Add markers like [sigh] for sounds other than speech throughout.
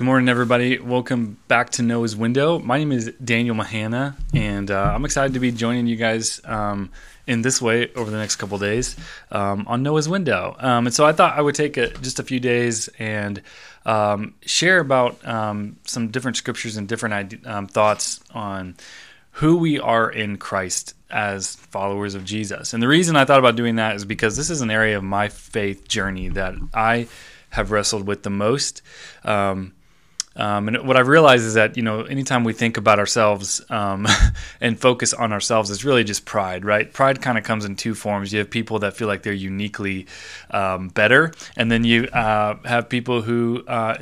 Good morning, everybody. Welcome back to Noah's Window. My name is Daniel Mahana, and uh, I'm excited to be joining you guys um, in this way over the next couple days um, on Noah's Window. Um, and so I thought I would take a, just a few days and um, share about um, some different scriptures and different um, thoughts on who we are in Christ as followers of Jesus. And the reason I thought about doing that is because this is an area of my faith journey that I have wrestled with the most. Um, um, and what I've realized is that you know, anytime we think about ourselves um, [laughs] and focus on ourselves, it's really just pride, right? Pride kind of comes in two forms. You have people that feel like they're uniquely um, better, and then you uh, have people who uh,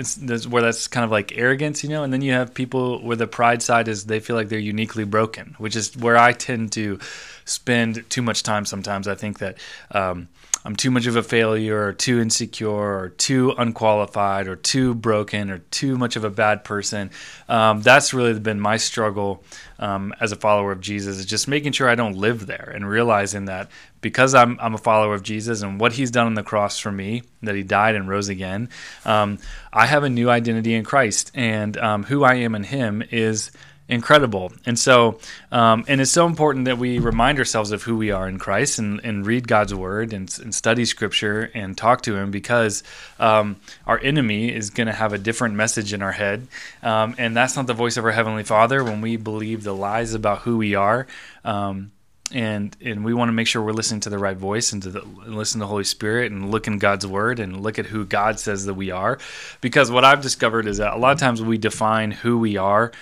where that's kind of like arrogance, you know. And then you have people where the pride side is they feel like they're uniquely broken, which is where I tend to spend too much time. Sometimes I think that um, I'm too much of a failure or too insecure or too unqualified or too broken or too much of a bad person. Um, that's really been my struggle um, as a follower of Jesus is just making sure I don't live there and realizing that because I'm, I'm a follower of Jesus and what he's done on the cross for me, that he died and rose again, um, I have a new identity in Christ. And um, who I am in him is incredible. And so, um, and it's so important that we remind ourselves of who we are in Christ and, and read God's word and, and, study scripture and talk to Him because um, our enemy is going to have a different message in our head. Um, and that's not the voice of our Heavenly Father when we believe the lies about who we are. Um, and and we want to make sure we're listening to the right voice and to the, listen to the Holy Spirit and look in God's Word and look at who God says that we are, because what I've discovered is that a lot of times we define who we are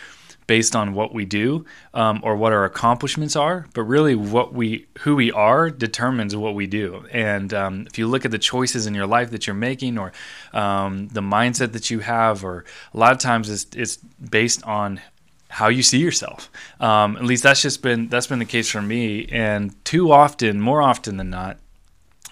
based on what we do um, or what our accomplishments are, but really what we who we are determines what we do. And um, if you look at the choices in your life that you're making, or um, the mindset that you have, or a lot of times it's, it's based on how you see yourself. Um, at least that's just been that's been the case for me. And too often, more often than not,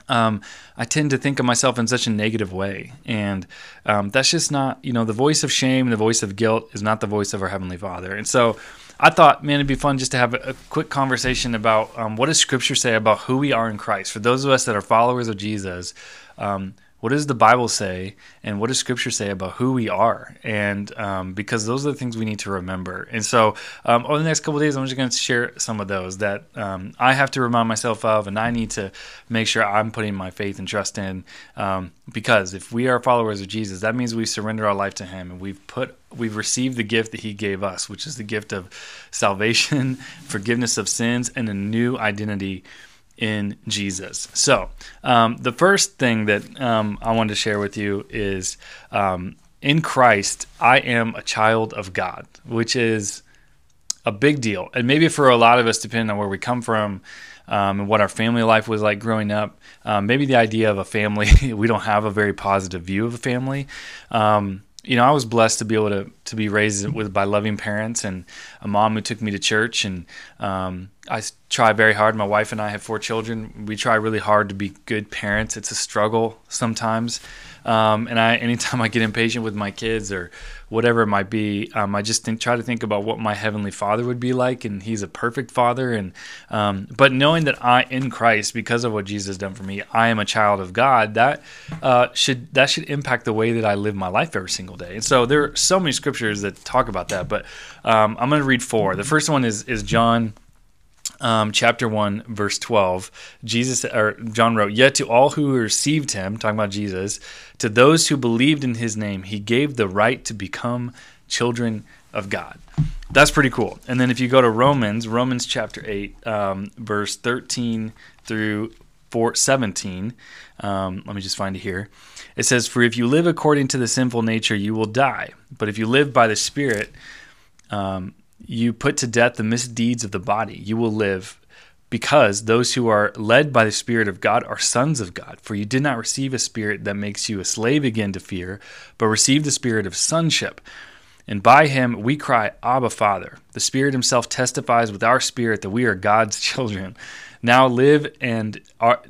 um, I tend to think of myself in such a negative way. And um, that's just not, you know, the voice of shame, the voice of guilt is not the voice of our Heavenly Father. And so I thought, man, it'd be fun just to have a, quick conversation about um, what does Scripture say about who we are in Christ. For those of us that are followers of Jesus, um, what does the Bible say and what does Scripture say about who we are? And um, because those are the things we need to remember. And so um, over the next couple days, I'm just going to share some of those that um, I have to remind myself of, and I need to make sure I'm putting my faith and trust in. Um, because if we are followers of Jesus, that means we surrender our life to Him, and we've put we've received the gift that He gave us, which is the gift of salvation, [laughs] forgiveness of sins, and a new identity in Jesus. So, um, the first thing that um, I wanted to share with you is um, in Christ, I am a child of God, which is a big deal. And maybe for a lot of us, depending on where we come from um, and what our family life was like growing up, um, maybe the idea of a family, [laughs] we don't have a very positive view of a family um, you know, I was blessed to be able to to be raised with by loving parents and a mom who took me to church, and um, I try very hard. My wife and I have four children. We try really hard to be good parents. It's a struggle sometimes. Um, and I, anytime I get impatient with my kids or whatever it might be, um, I just think, try to think about what my heavenly Father would be like, and He's a perfect Father. And um, but knowing that I, in Christ, because of what Jesus has done for me, I am a child of God. That uh, should that should impact the way that I live my life every single day. And so there are so many scriptures that talk about that. But um, I'm going to read four. The first one is is John um, chapter 1, verse 12, Jesus or John wrote, Yet to all who received him, talking about Jesus, to those who believed in his name, he gave the right to become children of God. That's pretty cool. And then if you go to Romans, Romans chapter 8, um, verse 13 through 4, 17, um, let me just find it here. It says, For if you live according to the sinful nature, you will die. But if you live by the Spirit, um, you put to death the misdeeds of the body, you will live because those who are led by the Spirit of God are sons of God. For you did not receive a spirit that makes you a slave again to fear, but received the spirit of sonship. And by him we cry, Abba, Father. The Spirit himself testifies with our spirit that we are God's [laughs] children. Now live and are.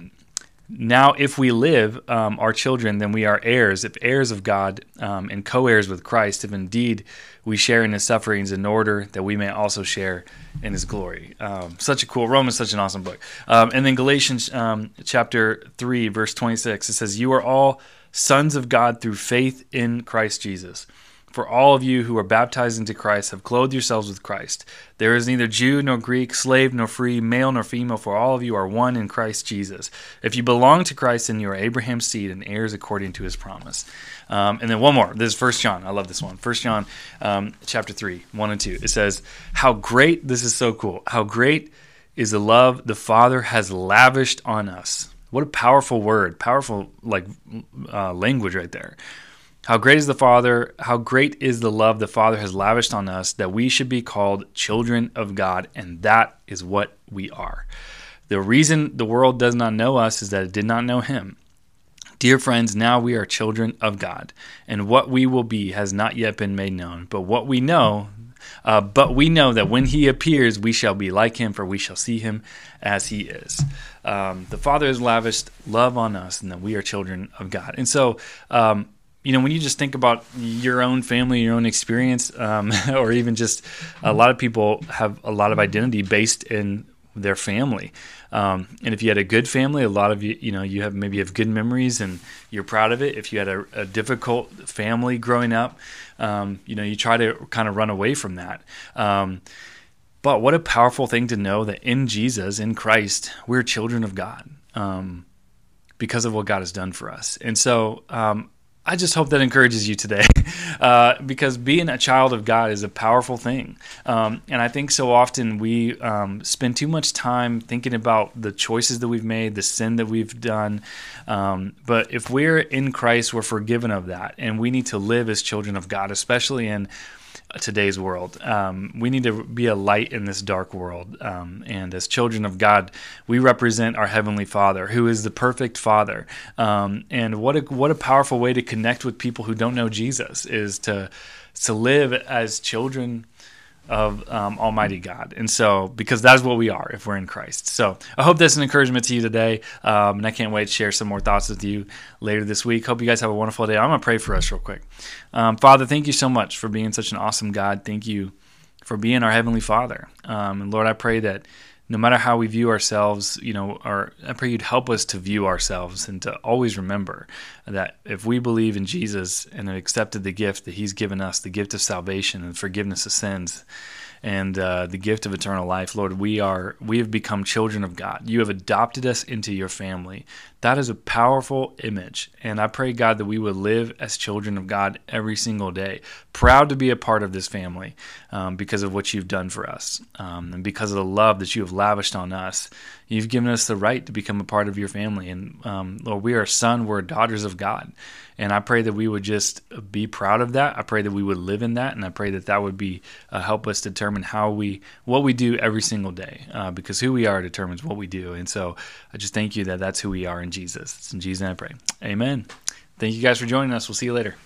Now, if we live um, our children, then we are heirs, if heirs of God um, and co heirs with Christ, if indeed we share in his sufferings in order that we may also share in his glory. Um, such a cool, Romans, such an awesome book. Um, and then Galatians um, chapter 3, verse 26, it says, You are all sons of God through faith in Christ Jesus. For all of you who are baptized into Christ have clothed yourselves with Christ. There is neither Jew nor Greek, slave nor free, male nor female, for all of you are one in Christ Jesus. If you belong to Christ, then you are Abraham's seed and heirs according to his promise. Um, and then one more. This is First John. I love this one. First John, um, chapter three, one and two. It says, "How great! This is so cool. How great is the love the Father has lavished on us." What a powerful word, powerful like uh, language right there. How great is the Father, how great is the love the Father has lavished on us that we should be called children of God, and that is what we are. The reason the world does not know us is that it did not know Him. Dear friends, now we are children of God, and what we will be has not yet been made known. But what we know, uh, but we know that when He appears, we shall be like Him, for we shall see Him as He is. Um, the Father has lavished love on us, and that we are children of God. And so, um, you know, when you just think about your own family, your own experience, um, [laughs] or even just a lot of people have a lot of identity based in their family. Um, and if you had a good family, a lot of you, you know, you have maybe have good memories and you're proud of it. If you had a, a difficult family growing up, um, you know, you try to kind of run away from that. Um, but what a powerful thing to know that in Jesus, in Christ, we're children of God um, because of what God has done for us. And so um, I just hope that encourages you today [laughs] uh, because being a child of God is a powerful thing. Um, and I think so often we um, spend too much time thinking about the choices that we've made, the sin that we've done. Um, but if we're in Christ, we're forgiven of that. And we need to live as children of God, especially in today's world. Um, we need to be a light in this dark world. Um, and as children of God, we represent our Heavenly Father, who is the perfect Father. Um, and what a, what a powerful way to connect with people who don't know Jesus is to, to live as children of um, Almighty God. And so, because that's what we are if we're in Christ. So, I hope that's an encouragement to you today. Um, and I can't wait to share some more thoughts with you later this week. Hope you guys have a wonderful day. I'm going to pray for us real quick. Um, Father, thank you so much for being such an awesome God. Thank you for being our Heavenly Father. Um, and Lord, I pray that no matter how we view ourselves, you know, our, I pray you'd help us to view ourselves and to always remember that if we believe in Jesus and have accepted the gift that He's given us, the gift of salvation and forgiveness of sins, and uh, the gift of eternal life, Lord, we are we have become children of God. You have adopted us into your family. That is a powerful image, and I pray God that we would live as children of God every single day, proud to be a part of this family um, because of what you've done for us, um, and because of the love that you have lavished on us. You've given us the right to become a part of your family, and um, Lord, we are son, we're daughters of God. And I pray that we would just be proud of that. I pray that we would live in that, and I pray that that would be uh, help us determine how we what we do every single day, uh, because who we are determines what we do. And so I just thank you that that's who we are in Jesus. It's in Jesus' I pray. Amen. Thank you guys for joining us. We'll see you later.